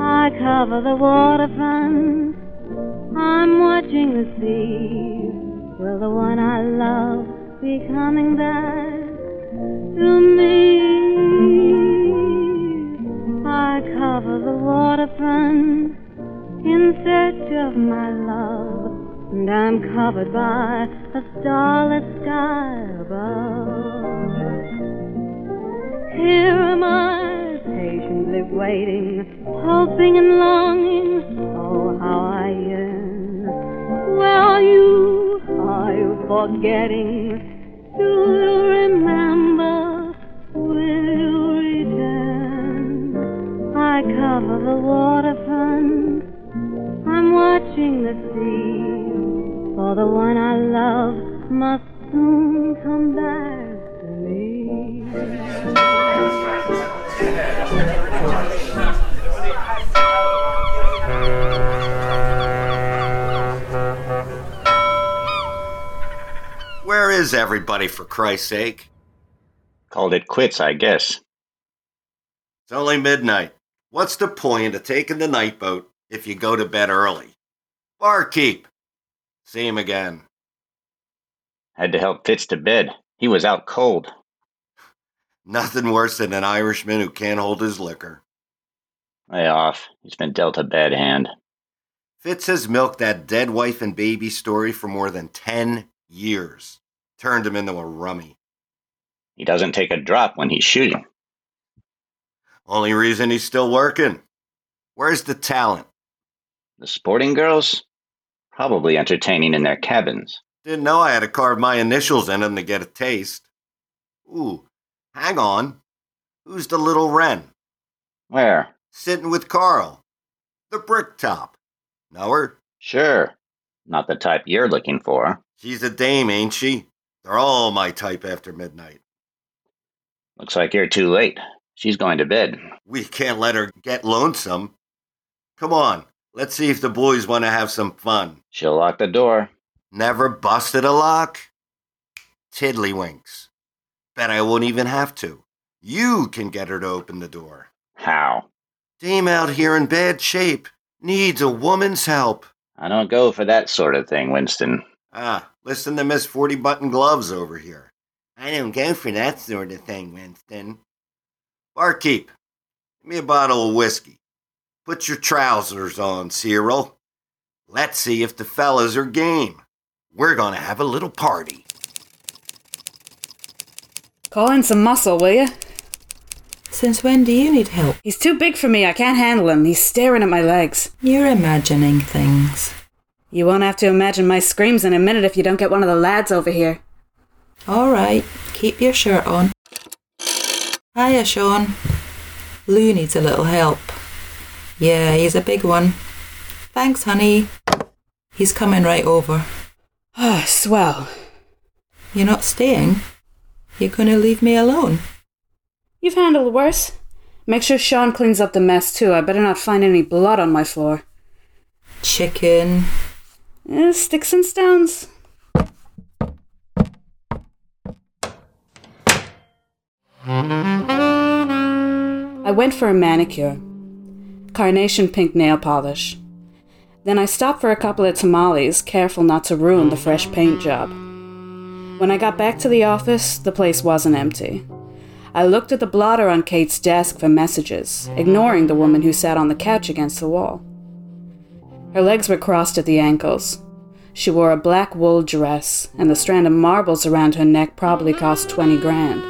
I cover the waterfront. I'm watching the sea. Will the one I love be coming back to me? I cover the waterfront in search of my love, and I'm covered by a starless sky above. Here am I, patiently waiting, hoping and longing. Oh, how I yearn. Where are you? Are you forgetting? Do you remember? Will you return? I cover the waterfront. I'm watching the sea. For the one I love must soon come back to me. Where is everybody, for Christ's sake? Called it quits, I guess. It's only midnight. What's the point of taking the night boat if you go to bed early? Barkeep! See him again. Had to help Fitz to bed. He was out cold. Nothing worse than an Irishman who can't hold his liquor. Lay off. He's been dealt a bad hand. Fitz has milked that dead wife and baby story for more than 10 years. Turned him into a rummy. He doesn't take a drop when he's shooting. Only reason he's still working. Where's the talent? The sporting girls? Probably entertaining in their cabins. Didn't know I had to carve my initials in them to get a taste. Ooh, hang on. Who's the little wren? Where? Sitting with Carl. The brick top. Know her? Sure. Not the type you're looking for. She's a dame, ain't she? They're all my type after midnight. Looks like you're too late. She's going to bed. We can't let her get lonesome. Come on, let's see if the boys want to have some fun. She'll lock the door. Never busted a lock? Tiddlywinks. Bet I won't even have to. You can get her to open the door. How? Dame out here in bad shape. Needs a woman's help. I don't go for that sort of thing, Winston. Ah, listen to Miss 40 Button Gloves over here. I don't go for that sort of thing, Winston. Barkeep, give me a bottle of whiskey. Put your trousers on, Cyril. Let's see if the fellas are game. We're gonna have a little party. Call in some muscle, will you? Since when do you need help? He's too big for me. I can't handle him. He's staring at my legs. You're imagining things. You won't have to imagine my screams in a minute if you don't get one of the lads over here. All right, keep your shirt on. Hiya, Sean. Lou needs a little help. Yeah, he's a big one. Thanks, honey. He's coming right over. Ah, swell. You're not staying? You're gonna leave me alone? You've handled worse. Make sure Sean cleans up the mess too. I better not find any blood on my floor. Chicken. Eh, sticks and stones. I went for a manicure. Carnation pink nail polish. Then I stopped for a couple of tamales, careful not to ruin the fresh paint job. When I got back to the office, the place wasn't empty. I looked at the blotter on Kate's desk for messages, ignoring the woman who sat on the couch against the wall. Her legs were crossed at the ankles. She wore a black wool dress, and the strand of marbles around her neck probably cost 20 grand.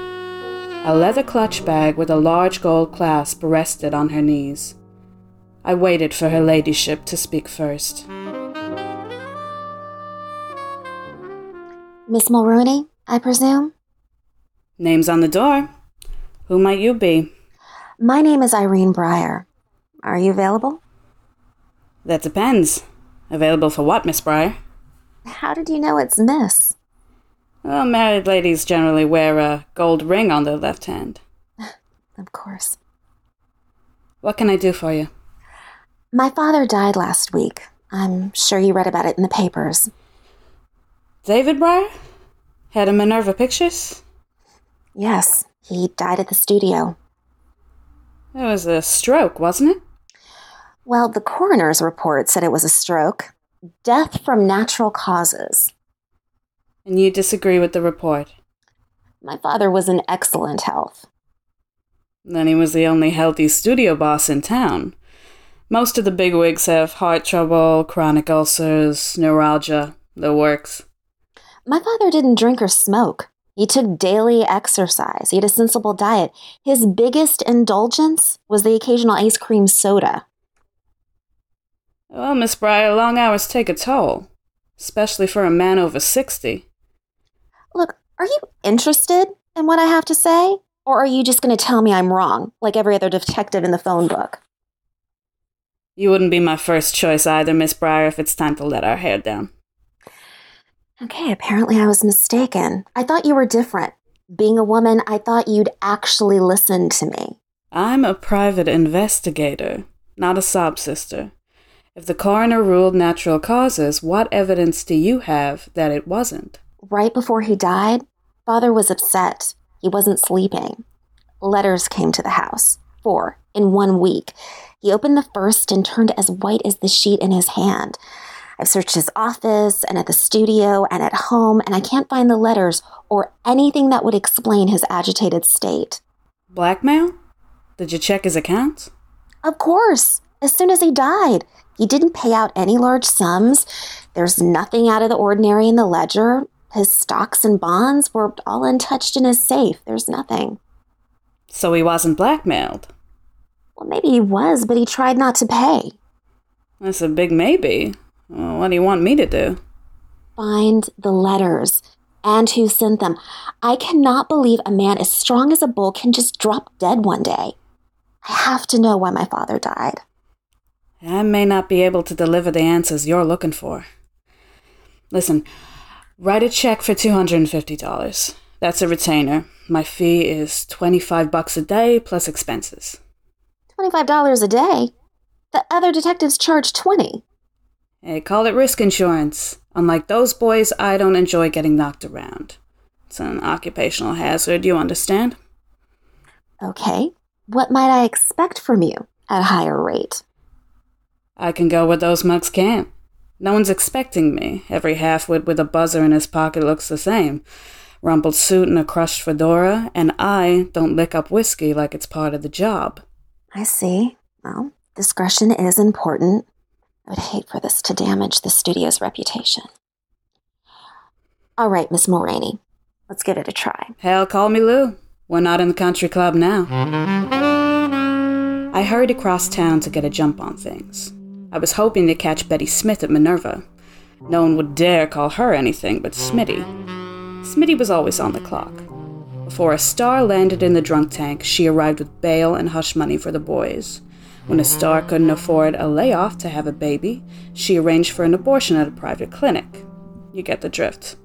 A leather clutch bag with a large gold clasp rested on her knees. I waited for her ladyship to speak first. Miss Mulreany, I presume? Name's on the door. Who might you be? My name is Irene Breyer. Are you available? That depends. Available for what, Miss Breyer? How did you know it's Miss? Well, married ladies generally wear a gold ring on their left hand. Of course. What can I do for you? My father died last week. I'm sure you read about it in the papers. David Breyer? Head of Minerva Pictures? Yes, he died at the studio. It was a stroke, wasn't it? Well, the coroner's report said it was a stroke. Death from natural causes. And you disagree with the report? My father was in excellent health. Then he was the only healthy studio boss in town. Most of the bigwigs have heart trouble, chronic ulcers, neuralgia, the works. My father didn't drink or smoke. He took daily exercise. He had a sensible diet. His biggest indulgence was the occasional ice cream soda. Well, Miss Breyer, long hours take a toll, especially for a man over 60. Look, are you interested in what I have to say? Or are you just going to tell me I'm wrong, like every other detective in the phone book? You wouldn't be my first choice either, Miss Breyer, if it's time to let our hair down. Okay, apparently I was mistaken. I thought you were different. Being a woman, I thought you'd actually listen to me. I'm a private investigator, not a sob sister. If the coroner ruled natural causes, what evidence do you have that it wasn't? Right before he died, father was upset. He wasn't sleeping. Letters came to the house. Four in one week. He opened the first and turned as white as the sheet in his hand. I've searched his office and at the studio and at home, and I can't find the letters or anything that would explain his agitated state. Blackmail? Did you check his accounts? Of course. As soon as he died, he didn't pay out any large sums. There's nothing out of the ordinary in the ledger. His stocks and bonds were all untouched in his safe. There's nothing. So he wasn't blackmailed? Well, maybe he was, but he tried not to pay. That's a big maybe. Well, what do you want me to do? Find the letters and who sent them. I cannot believe a man as strong as a bull can just drop dead one day. I have to know why my father died. I may not be able to deliver the answers you're looking for. Listen, write a check for $250. That's a retainer. My fee is 25 bucks a day plus expenses. $25 a day? The other detectives charge 20. Hey, call it risk insurance. Unlike those boys, I don't enjoy getting knocked around. It's an occupational hazard, you understand? Okay. What might I expect from you at a higher rate? I can go where those mugs can't. No one's expecting me. Every halfwit with a buzzer in his pocket looks the same. Rumpled suit and a crushed fedora, and I don't lick up whiskey like it's part of the job. I see. Well, discretion is important. I would hate for this to damage the studio's reputation. All right, Miss Mulreany, let's give it a try. Hell, call me Lou. We're not in the country club now. I hurried across town to get a jump on things. I was hoping to catch Betty Smith at Minerva. No one would dare call her anything but Smitty. Smitty was always on the clock. Before a star landed in the drunk tank, she arrived with bail and hush money for the boys. When a star couldn't afford a layoff to have a baby, she arranged for an abortion at a private clinic. You get the drift.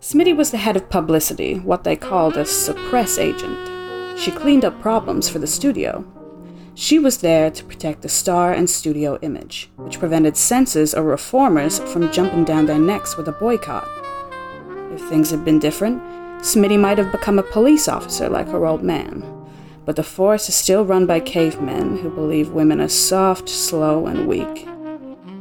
Smitty was the head of publicity, what they called a suppress agent. She cleaned up problems for the studio. She was there to protect the star and studio image, which prevented censors or reformers from jumping down their necks with a boycott. If things had been different, Smitty might have become a police officer like her old man. But the forest is still run by cavemen who believe women are soft, slow, and weak.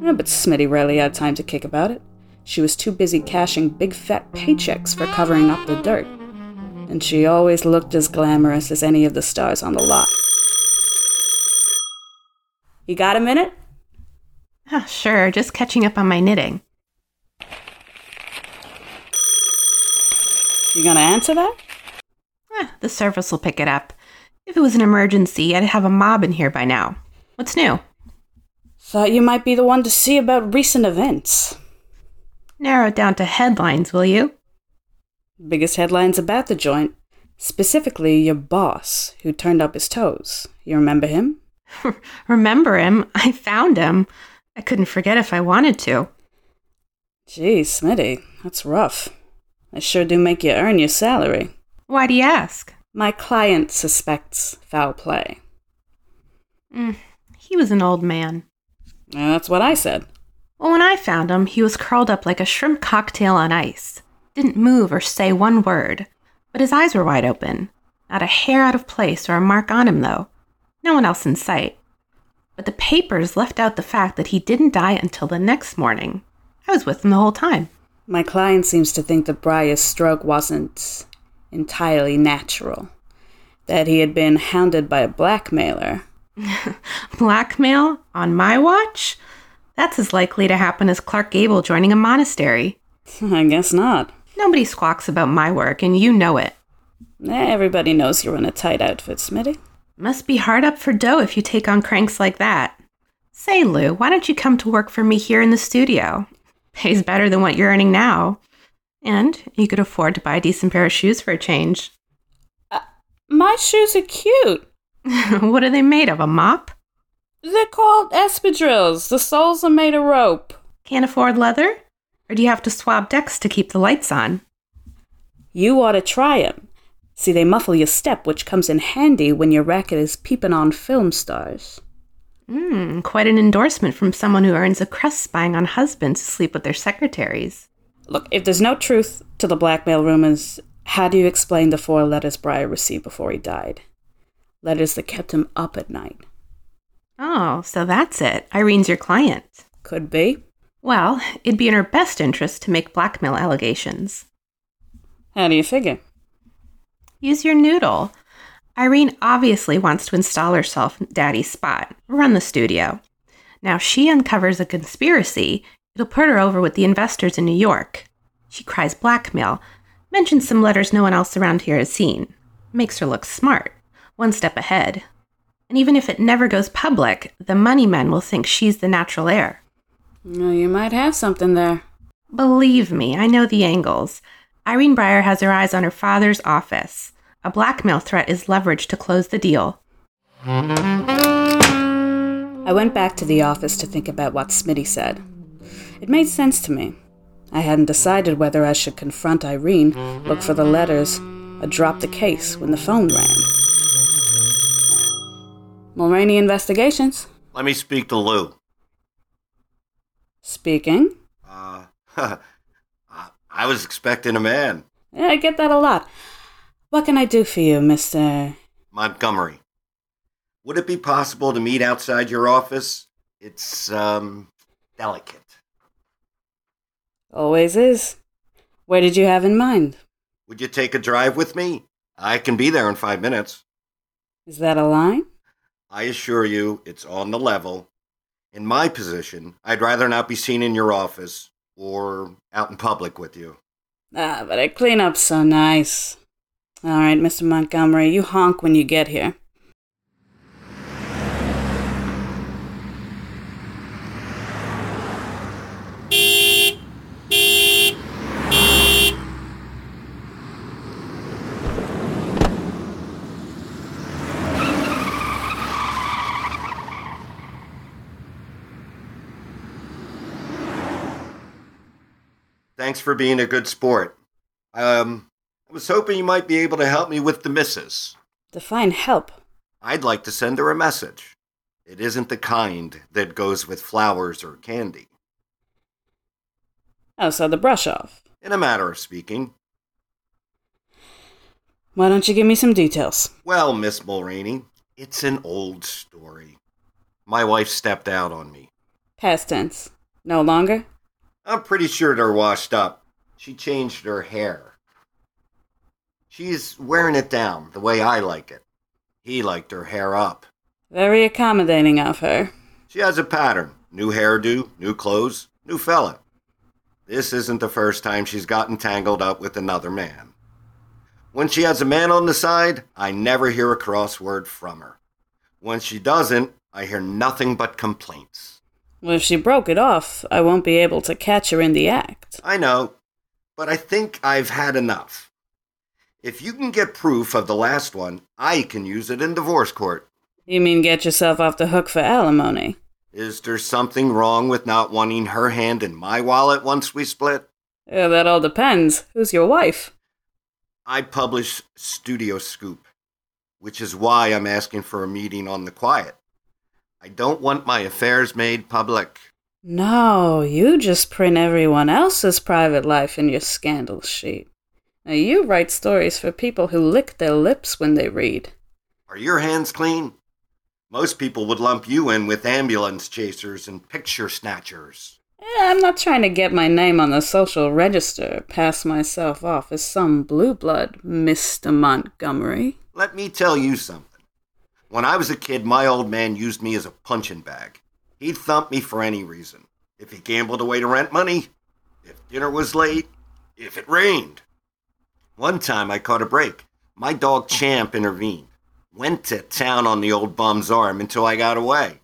Eh, but Smitty rarely had time to kick about it. She was too busy cashing big fat paychecks for covering up the dirt. And she always looked as glamorous as any of the stars on the lot. You got a minute? Oh, sure, just catching up on my knitting. You gonna answer that? Eh, the service will pick it up. If it was an emergency, I'd have a mob in here by now. What's new? Thought you might be the one to see about recent events. Narrow it down to headlines, will you? Biggest headlines about the joint. Specifically, your boss, who turned up his toes. You remember him? Remember him? I found him. I couldn't forget if I wanted to. Gee, Smitty, that's rough. I sure do make you earn your salary. Why do you ask? My client suspects foul play. Mm, he was an old man. That's what I said. Well, when I found him, he was curled up like a shrimp cocktail on ice. Didn't move or say one word, but his eyes were wide open. Not a hair out of place or a mark on him, though. No one else in sight. But the papers left out the fact that he didn't die until the next morning. I was with him the whole time. My client seems to think that Breyer's stroke wasn't entirely natural, that he had been hounded by a blackmailer. Blackmail on my watch? That's as likely to happen as Clark Gable joining a monastery. I guess not. Nobody squawks about my work, and you know it. Eh, everybody knows you're in a tight outfit, Smitty. Must be hard up for dough if you take on cranks like that. Say, Lou, why don't you come to work for me here in the studio? Pays better than what you're earning now. And you could afford to buy a decent pair of shoes for a change. My shoes are cute. what are they made of? A mop? They're called espadrilles. The soles are made of rope. Can't afford leather? Or do you have to swab decks to keep the lights on? You ought to try 'em. See, they muffle your step, which comes in handy when your racket is peeping on film stars. Hmm, quite an endorsement from someone who earns a crust spying on husbands to sleep with their secretaries. Look, if there's no truth to the blackmail rumors, how do you explain the four letters Breyer received before he died? Letters that kept him up at night. Oh, so that's it. Irene's your client. Could be. Well, it'd be in her best interest to make blackmail allegations. How do you figure? Use your noodle. Irene obviously wants to install herself in Daddy's spot, run the studio. Now, she uncovers a conspiracy, it'll put her over with the investors in New York. She cries blackmail, mentions some letters no one else around here has seen. Makes her look smart, one step ahead. And even if it never goes public, the money men will think she's the natural heir. Well, you might have something there. Believe me, I know the angles. Irene Breyer has her eyes on her father's office. A blackmail threat is leverage to close the deal. I went back to the office to think about what Smitty said. It made sense to me. I hadn't decided whether I should confront Irene, look for the letters, or drop the case when the phone rang. Mulreany Investigations. Let me speak to Lou. Speaking. Uh, I was expecting a man. Yeah, I get that a lot. What can I do for you, Mr. Montgomery. Would it be possible to meet outside your office? It's, um, delicate. Always is. Where did you have in mind? Would you take a drive with me? I can be there in five minutes. Is that a line? I assure you, it's on the level. In my position, I'd rather not be seen in your office or out in public with you. Ah, but I clean up so nice. All right, Mr. Montgomery, you honk when you get here. Thanks for being a good sport. Um, I was hoping you might be able to help me with the missus. Define help. I'd like to send her a message. It isn't the kind that goes with flowers or candy. Oh, so the brush off. In a matter of speaking. Why don't you give me some details? Well, Miss Mulreany, it's an old story. My wife stepped out on me. Past tense. No longer? I'm pretty sure they're washed up. She changed her hair. She's wearing it down the way I like it. He liked her hair up. Very accommodating of her. She has a pattern new hairdo, new clothes, new fella. This isn't the first time she's gotten tangled up with another man. When she has a man on the side, I never hear a cross word from her. When she doesn't, I hear nothing but complaints. Well, if she broke it off, I won't be able to catch her in the act. I know, but I think I've had enough. If you can get proof of the last one, I can use it in divorce court. You mean get yourself off the hook for alimony? Is there something wrong with not wanting her hand in my wallet once we split? Yeah, that all depends. Who's your wife? I publish Studio Scoop, which is why I'm asking for a meeting on the quiet. I don't want my affairs made public. No, you just print everyone else's private life in your scandal sheet. Now, you write stories for people who lick their lips when they read. Are your hands clean? Most people would lump you in with ambulance chasers and picture snatchers. Eh, I'm not trying to get my name on the social register, pass myself off as some blue blood, Mr. Montgomery. Let me tell you something. When I was a kid, my old man used me as a punching bag. He'd thump me for any reason. If he gambled away to rent money, if dinner was late, if it rained. One time I caught a break. My dog Champ intervened. Went to town on the old bum's arm until I got away.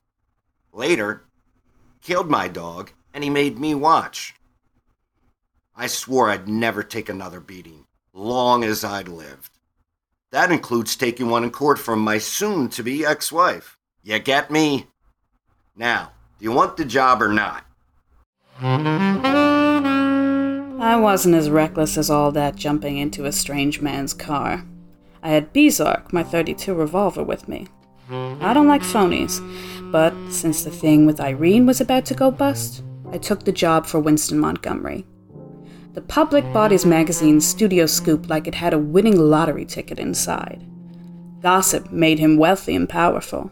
Later, killed my dog, and he made me watch. I swore I'd never take another beating, long as I'd lived. That includes taking one in court from my soon to be ex wife. You get me? Now, do you want the job or not? I wasn't as reckless as all that jumping into a strange man's car. I had Bezark, my 32 revolver, with me. I don't like phonies, but since the thing with Irene was about to go bust, I took the job for Winston Montgomery. The public bought his magazine Studio Scoop like it had a winning lottery ticket inside. Gossip made him wealthy and powerful.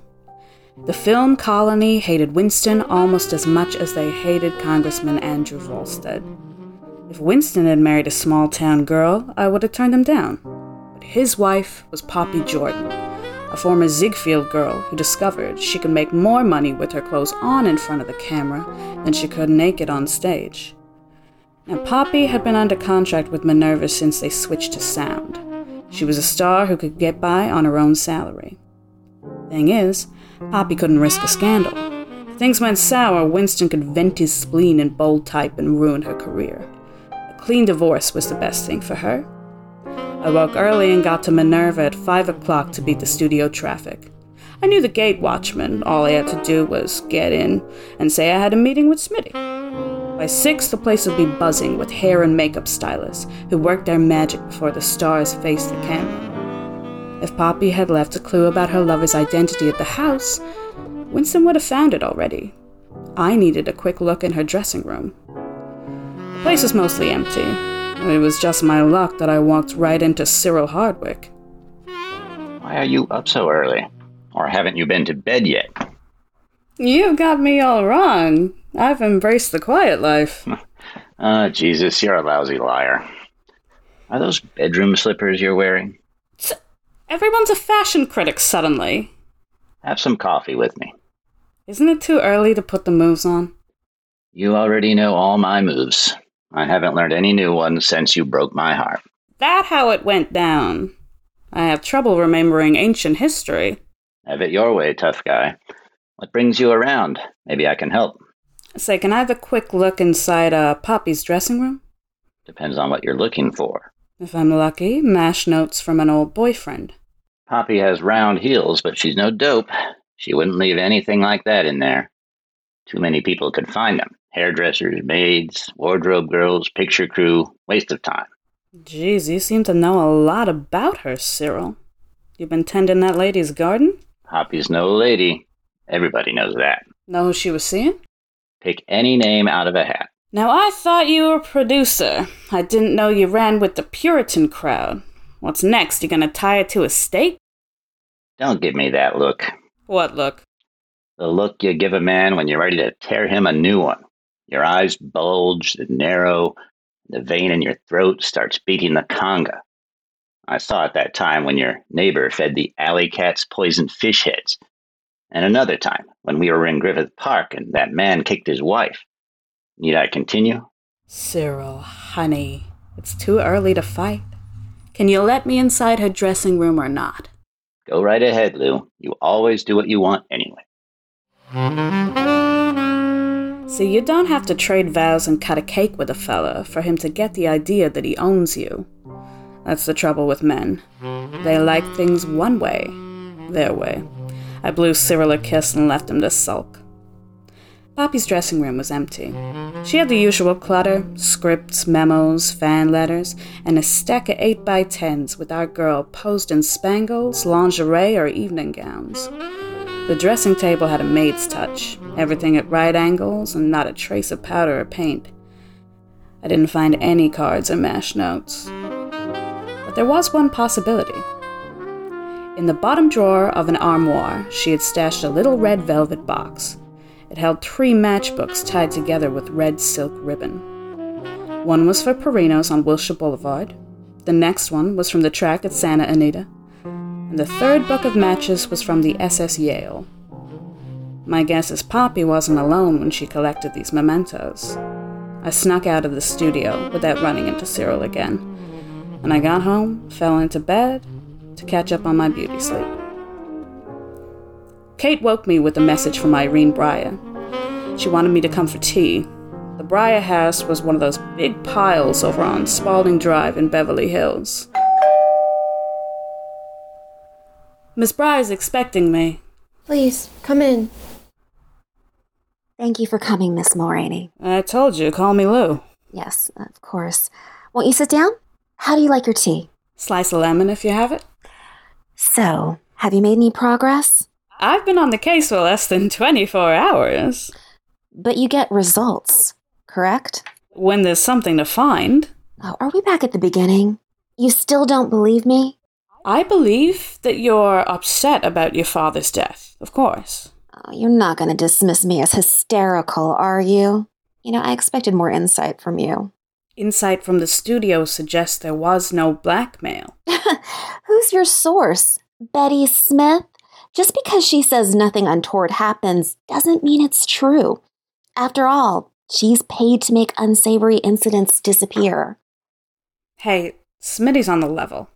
The film colony hated Winston almost as much as they hated Congressman Andrew Volstead. If Winston had married a small town girl, I would have turned him down. But his wife was Poppy Jordan, a former Ziegfeld girl who discovered she could make more money with her clothes on in front of the camera than she could naked on stage. Now, Poppy had been under contract with Minerva since they switched to sound. She was a star who could get by on her own salary. Thing is, Poppy couldn't risk a scandal. If things went sour, Winston could vent his spleen in bold type and ruin her career. A clean divorce was the best thing for her. I woke early and got to Minerva at 5 o'clock to beat the studio traffic. I knew the gate watchman. All I had to do was get in and say I had a meeting with Smitty. By 6, the place would be buzzing with hair and makeup stylists who worked their magic before the stars faced the camera. If Poppy had left a clue about her lover's identity at the house, Winston would have found it already. I needed a quick look in her dressing room. The place was mostly empty. It was just my luck that I walked right into Cyril Hardwicke. Why are you up so early? Or haven't you been to bed yet? You got me all wrong. I've embraced the quiet life. Ah, Jesus, you're a lousy liar. Are those bedroom slippers you're wearing? Everyone's a fashion critic suddenly. Have some coffee with me. Isn't it too early to put the moves on? You already know all my moves. I haven't learned any new ones since you broke my heart. That how it went down. I have trouble remembering ancient history. Have it your way, tough guy. What brings you around? Maybe I can help. Say, can I have a quick look inside uh, Poppy's dressing room? Depends on what you're looking for. If I'm lucky, mash notes from an old boyfriend. Poppy has round heels, but she's no dope. She wouldn't leave anything like that in there. Too many people could find them. Hairdressers, maids, wardrobe girls, picture crew. Waste of time. Geez, you seem to know a lot about her, Cyril. You've been tending that lady's garden? Poppy's no lady. Everybody knows that. Know who she was seeing? Pick any name out of a hat. Now, I thought you were a producer. I didn't know you ran with the Puritan crowd. What's next? You gonna tie it to a stake? Don't give me that look. What look? The look you give a man when you're ready to tear him a new one. Your eyes bulge, the narrow, the vein in your throat starts beating the conga. I saw it that time when your neighbor fed the alley cats poisoned fish heads. And another time when we were in Griffith Park and that man kicked his wife. Need I continue? Cyril, honey, it's too early to fight. Can you let me inside her dressing room or not? Go right ahead, Lou. You always do what you want anyway. See, you don't have to trade vows and cut a cake with a fella for him to get the idea that he owns you. That's the trouble with men. They like things one way, their way. I blew Cyril a kiss and left him to sulk. Poppy's dressing room was empty. She had the usual clutter scripts, memos, fan letters, and a stack of 8 by 10s with our girl posed in spangles, lingerie, or evening gowns. The dressing table had a maid's touch, everything at right angles, and not a trace of powder or paint. I didn't find any cards or mash notes. But there was one possibility. In the bottom drawer of an armoire, she had stashed a little red velvet box. It held three matchbooks tied together with red silk ribbon. One was for Perinos on Wilshire Boulevard, the next one was from the track at Santa Anita, and the third book of matches was from the SS Yale. My guess is Poppy wasn't alone when she collected these mementos. I snuck out of the studio without running into Cyril again, and I got home, fell into bed to catch up on my beauty sleep. Kate woke me with a message from Irene Breyer. She wanted me to come for tea. The Breyer house was one of those big piles over on Spalding Drive in Beverly Hills. Miss Breyer's expecting me. Please, come in. Thank you for coming, Miss Mulreany. I told you, call me Lou. Yes, of course. Won't you sit down? How do you like your tea? Slice of lemon if you have it. So, have you made any progress? I've been on the case for less than 24 hours. But you get results, correct? When there's something to find. Oh, are we back at the beginning? You still don't believe me? I believe that you're upset about your father's death, of course. Oh, you're not going to dismiss me as hysterical, are you? You know, I expected more insight from you. Insight from the studio suggests there was no blackmail. Who's your source? Betty Smith? Just because she says nothing untoward happens doesn't mean it's true. After all, she's paid to make unsavory incidents disappear. Hey, Smitty's on the level.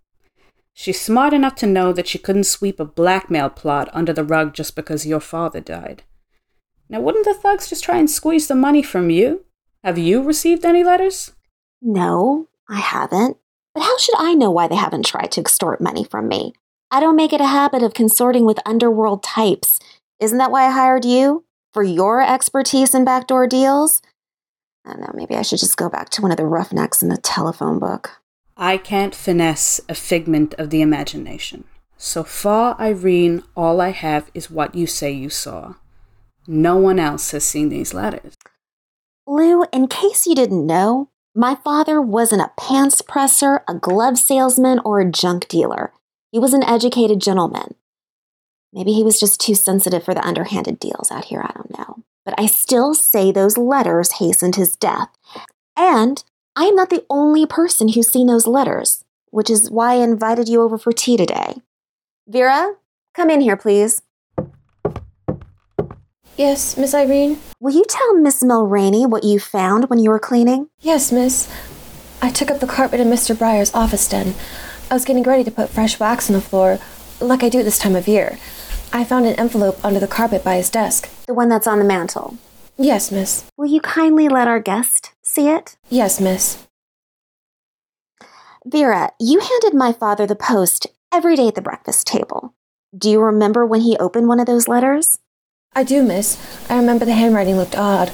She's smart enough to know that she couldn't sweep a blackmail plot under the rug just because your father died. Now, wouldn't the thugs just try and squeeze the money from you? Have you received any letters? No, I haven't. But how should I know why they haven't tried to extort money from me? I don't make it a habit of consorting with underworld types. Isn't that why I hired you? For your expertise in backdoor deals? I don't know, maybe I should just go back to one of the roughnecks in the telephone book. I can't finesse a figment of the imagination. So far, Irene, all I have is what you say you saw. No one else has seen these letters. Lou, in case you didn't know, my father wasn't a pants presser, a glove salesman, or a junk dealer. He was an educated gentleman. Maybe he was just too sensitive for the underhanded deals out here, I don't know. But I still say those letters hastened his death. And I am not the only person who's seen those letters, which is why I invited you over for tea today. Vera, come in here, please. Yes, Miss Irene? Will you tell Miss Mulreany what you found when you were cleaning? Yes, miss. I took up the carpet in Mr. Breyer's office den. I was getting ready to put fresh wax on the floor, like I do at this time of year. I found an envelope under the carpet by his desk. The one that's on the mantel. Yes, miss. Will you kindly let our guest see it? Yes, miss. Vera, you handed my father the post every day at the breakfast table. Do you remember when he opened one of those letters? I do, miss. I remember the handwriting looked odd,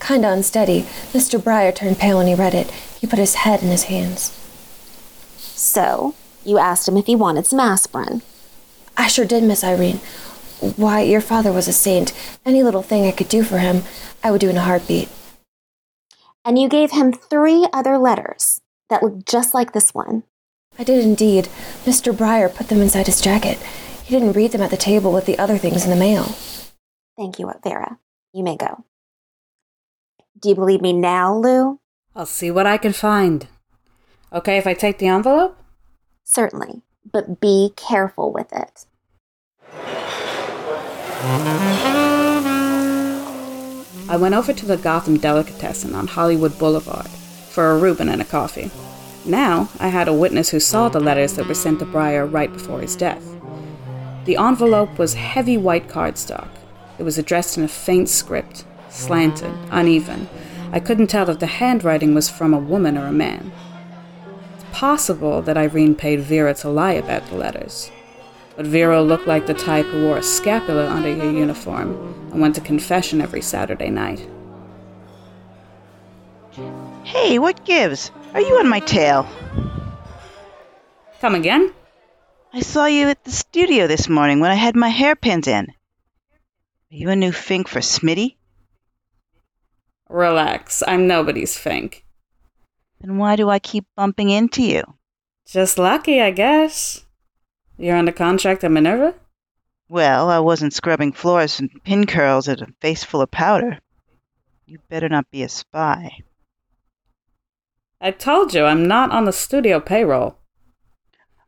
kinda unsteady. Mr. Breyer turned pale when he read it. He put his head in his hands. So, you asked him if he wanted some aspirin. I sure did, Miss Irene. Why, your father was a saint. Any little thing I could do for him, I would do in a heartbeat. And you gave him three other letters that looked just like this one. I did indeed. Mr. Breyer put them inside his jacket. He didn't read them at the table with the other things in the mail. Thank you, Vera. You may go. Do you believe me now, Lou? I'll see what I can find. Okay if I take the envelope? Certainly, but be careful with it. I went over to the Gotham Delicatessen on Hollywood Boulevard for a Reuben and a coffee. Now I had a witness who saw the letters that were sent to Breyer right before his death. The envelope was heavy white cardstock. It was addressed in a faint script, slanted, uneven. I couldn't tell if the handwriting was from a woman or a man. It's possible that Irene paid Vera to lie about the letters. But Vera looked like the type who wore a scapula under her uniform and went to confession every Saturday night. Hey, what gives? Are you on my tail? Come again? I saw you at the studio this morning when I had my hairpins in. Are you a new fink for Smitty? Relax, I'm nobody's fink. Then why do I keep bumping into you? Just lucky, I guess. You're under contract at Minerva? Well, I wasn't scrubbing floors and pin curls at a face full of powder. You better not be a spy. I told you I'm not on the studio payroll.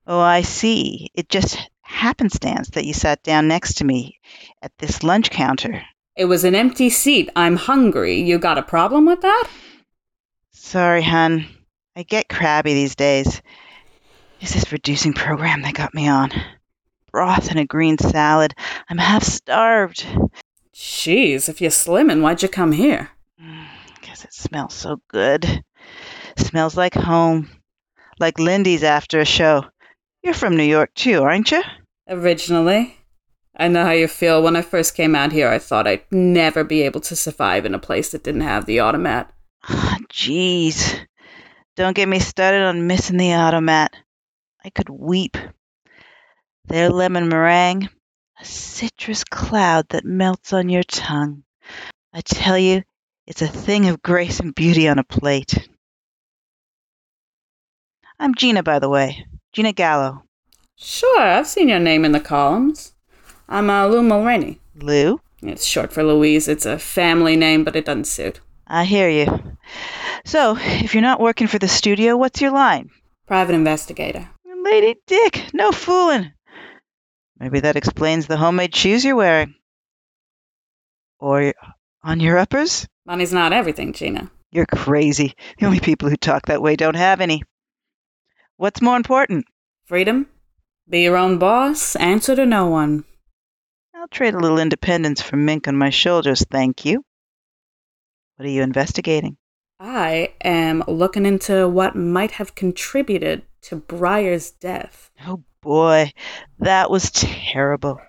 Oh, I see. It just happenstance that you sat down next to me at this lunch counter. It was an empty seat. I'm hungry. You got a problem with that? Sorry, hun. I get crabby these days. It's this reducing program they got me on. Broth and a green salad. I'm half starved. Jeez, if you're slimming, why'd you come here? Guess it smells so good. Smells like home. Like Lindy's after a show. You're from New York too, aren't you? Originally. I know how you feel. When I first came out here, I thought I'd never be able to survive in a place that didn't have the automat. Ah, Jeez. Don't get me started on missing the automat. I could weep. Their lemon meringue, a citrus cloud that melts on your tongue. I tell you, it's a thing of grace and beauty on a plate. I'm Gina, by the way. Gina Gallo. Sure, I've seen your name in the columns. I'm uh, Lou Mulreany. Lou? It's short for Louise. It's a family name, but it doesn't suit. I hear you. So, if you're not working for the studio, what's your line? Private investigator. Lady Dick, no fooling. Maybe that explains the homemade shoes you're wearing. Or on your uppers? Money's not everything, Gina. You're crazy. The only people who talk that way don't have any. What's more important? Freedom? Be your own boss? Answer to no one. I'll trade a little independence for mink on my shoulders, thank you. What are you investigating? I am looking into what might have contributed to Breyer's death. Oh boy, that was terrible.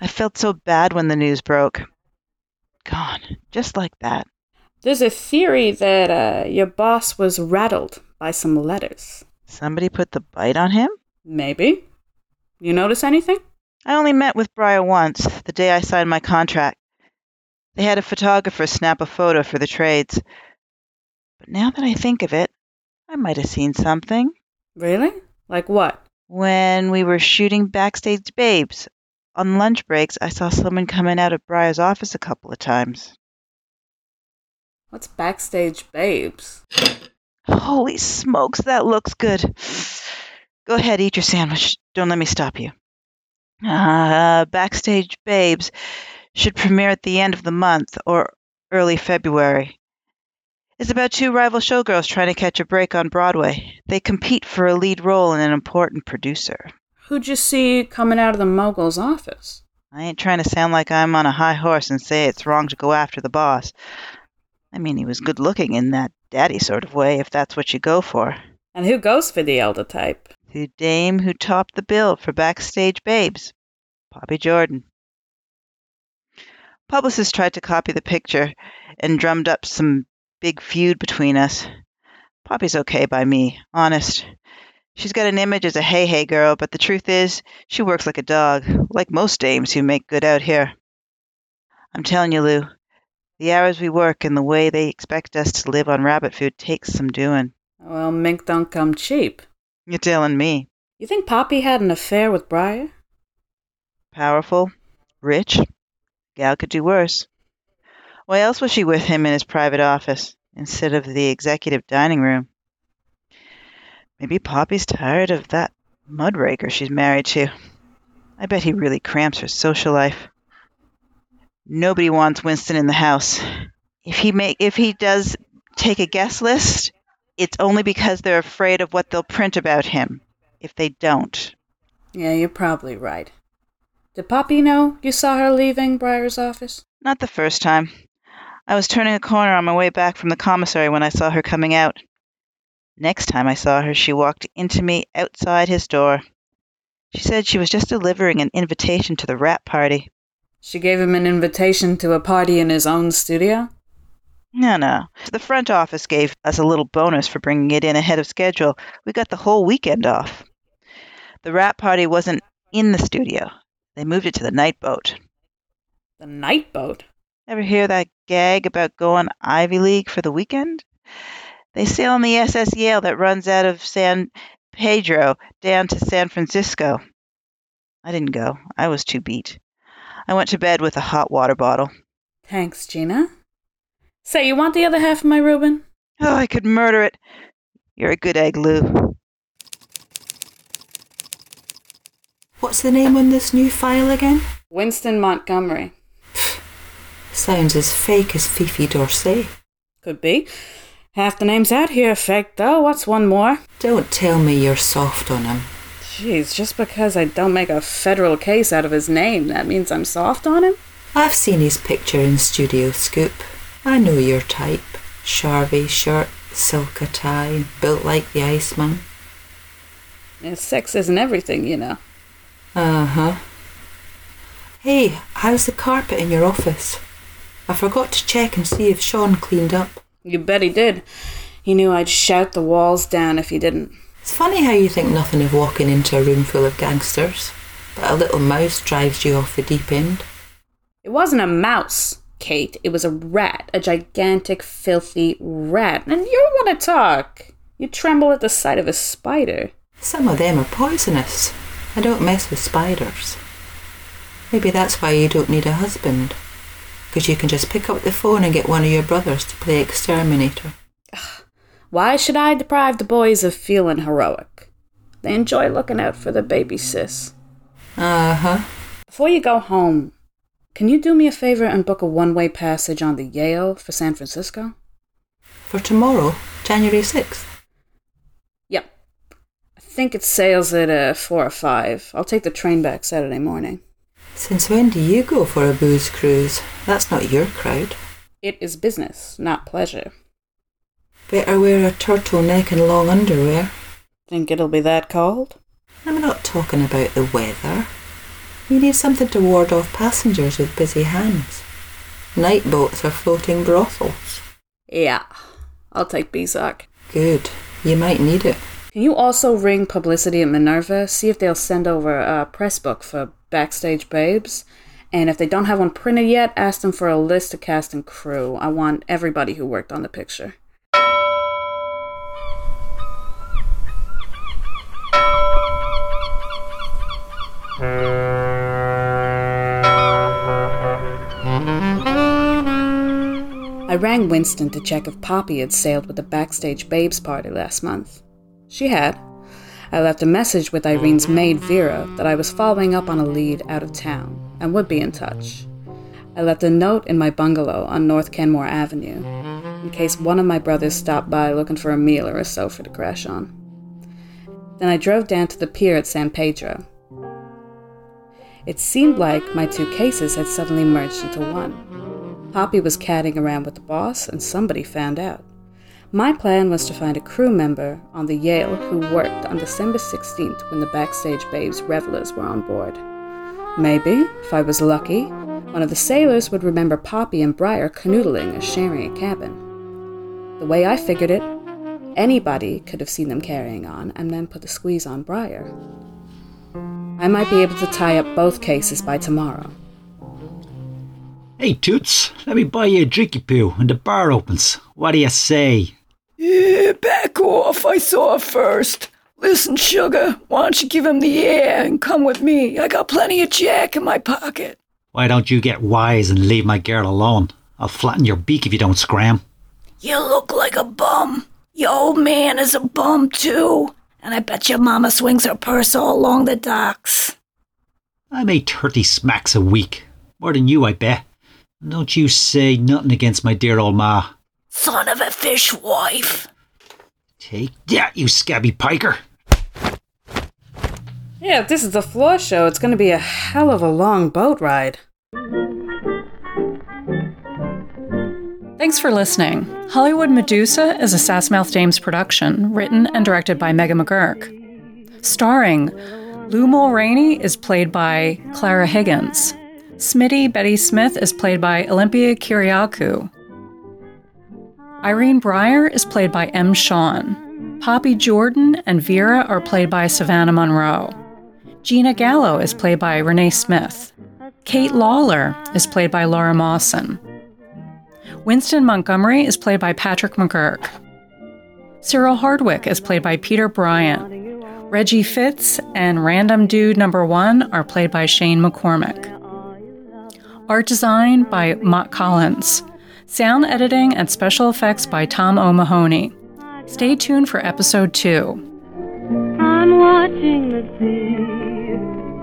I felt so bad when the news broke. Gone, just like that. There's a theory that uh, your boss was rattled by some letters. Somebody put the bite on him? Maybe. You notice anything? I only met with Breyer once, the day I signed my contract. They had a photographer snap a photo for the trades. But now that I think of it, I might have seen something. Really? Like what? When we were shooting Backstage Babes, on lunch breaks, I saw someone coming out of Breyer's office a couple of times. What's Backstage Babes? Holy smokes, that looks good. Go ahead, eat your sandwich. Don't let me stop you. Uh, Backstage Babes should premiere at the end of the month or early February. It's about two rival showgirls trying to catch a break on Broadway. They compete for a lead role in an important producer. Who'd you see coming out of the mogul's office? I ain't trying to sound like I'm on a high horse and say it's wrong to go after the boss. I mean, he was good looking in that daddy sort of way, if that's what you go for. And who goes for the elder type? The dame who topped the bill for Backstage Babes, Poppy Jordan. Publicists tried to copy the picture and drummed up some big feud between us. Poppy's okay by me, honest. She's got an image as a hey hey girl, but the truth is, she works like a dog, like most dames who make good out here. I'm telling you, Lou, the hours we work and the way they expect us to live on rabbit food takes some doing. Well, mink don't come cheap. You're telling me. You think Poppy had an affair with Breyer? Powerful, rich, gal could do worse. Why else was she with him in his private office instead of the executive dining room? Maybe Poppy's tired of that mudraker she's married to. I bet he really cramps her social life. Nobody wants Winston in the house. If he make if he does take a guest list, it's only because they're afraid of what they'll print about him. If they don't. Yeah, you're probably right. Did Poppy know you saw her leaving Breyer's office? Not the first time. I was turning a corner on my way back from the commissary when I saw her coming out. Next time I saw her, she walked into me outside his door. She said she was just delivering an invitation to the wrap party. She gave him an invitation to a party in his own studio? No, no. The front office gave us a little bonus for bringing it in ahead of schedule. We got the whole weekend off. The wrap party wasn't in the studio. They moved it to the night boat. The night boat? Ever hear that gag about going Ivy League for the weekend? They sail on the SS Yale that runs out of San Pedro down to San Francisco. I didn't go. I was too beat. I went to bed with a hot water bottle. Thanks, Gina. Say, you want the other half of my Reuben? Oh, I could murder it. You're a good egg, Lou. What's the name on this new file again? Winston Montgomery. Sounds as fake as Fifi D'Orsay. Could be. Half the names out here are fake, though. What's one more? Don't tell me you're soft on him. Jeez, just because I don't make a federal case out of his name, that means I'm soft on him? I've seen his picture in Studio Scoop. I know your type. Charvet shirt, Sulka tie, built like the Iceman. Yeah, sex isn't everything, you know. Uh huh. Hey, how's the carpet in your office? I forgot to check and see if Sean cleaned up. You bet he did. He knew I'd shout the walls down if he didn't. It's funny how you think nothing of walking into a room full of gangsters, but a little mouse drives you off the deep end. It wasn't a mouse, Kate. It was a rat. A gigantic, filthy rat. And you want to talk. You tremble at the sight of a spider. Some of them are poisonous. I don't mess with spiders. Maybe that's why you don't need a husband. Because you can just pick up the phone and get one of your brothers to play exterminator. Why should I deprive the boys of feeling heroic? They enjoy looking out for the baby sis. Uh huh. Before you go home, can you do me a favor and book a one way passage on the Yale for San Francisco? For tomorrow, January 6th. Yep. I think it sails at uh, 4 or 5. I'll take the train back Saturday morning. Since when do you go for a booze cruise? That's not your crowd. It is business, not pleasure. Better wear a turtleneck and long underwear. Think it'll be that cold? I'm not talking about the weather. You need something to ward off passengers with busy hands. Night boats are floating brothels. Yeah. I'll take BSOC. Good. You might need it. Can you also ring publicity at Minerva? See if they'll send over a press book for Backstage Babes. And if they don't have one printed yet, ask them for a list of cast and crew. I want everybody who worked on the picture. Uh. I rang Winston to check if Poppy had sailed with the Backstage Babes party last month. She had. I left a message with Irene's maid Vera that I was following up on a lead out of town and would be in touch. I left a note in my bungalow on North Kenmore Avenue in case one of my brothers stopped by looking for a meal or a sofa to crash on. Then I drove down to the pier at San Pedro. It seemed like my two cases had suddenly merged into one. Poppy was catting around with the boss, and somebody found out. My plan was to find a crew member on the Yale who worked on December 16th when the Backstage Babes revelers were on board. Maybe, if I was lucky, one of the sailors would remember Poppy and Breyer canoodling or sharing a cabin. The way I figured it, anybody could have seen them carrying on and then put the squeeze on Breyer. I might be able to tie up both cases by tomorrow. Hey, Toots, let me buy you a drinky poo when the bar opens. What do you say? Yeah, back off. I saw it first. Listen, sugar, why don't you give him the air and come with me? I got plenty of jack in my pocket. Why don't you get wise and leave my girl alone? I'll flatten your beak if you don't scram. You look like a bum. Your old man is a bum, too. And I bet your mama swings her purse all along the docks. I make 30 smacks a week. More than you, I bet. And don't you say nothing against my dear old ma. Son of a fishwife. Take that, you scabby piker. Yeah, if this is the floor show, it's going to be a hell of a long boat ride. Thanks for listening. Hollywood Medusa is a Sass Mouth Dames production, written and directed by Megan McGurk. Starring Lou Mulreany is played by Clara Higgins. Smitty Betty Smith is played by Olympia Kiriakou. Irene Breyer is played by M. Shawn. Poppy Jordan and Vera are played by Savannah Monroe. Gina Gallo is played by Renee Smith. Kate Lawlor is played by Laura Mawson. Winston Montgomery is played by Patrick McGurk. Cyril Hardwicke is played by Peter Bryant. Reggie Fitz and Random Dude Number One are played by Shane McCormack. Art design by Mot Collins. Sound editing and special effects by Tom O'Mahony. Stay tuned for episode 2 watching the sea.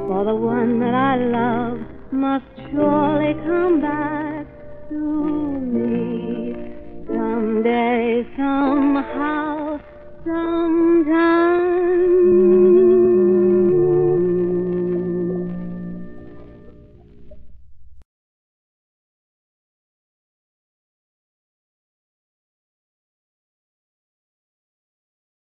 For the one that I love must surely come back to me. Someday, somehow, sometime.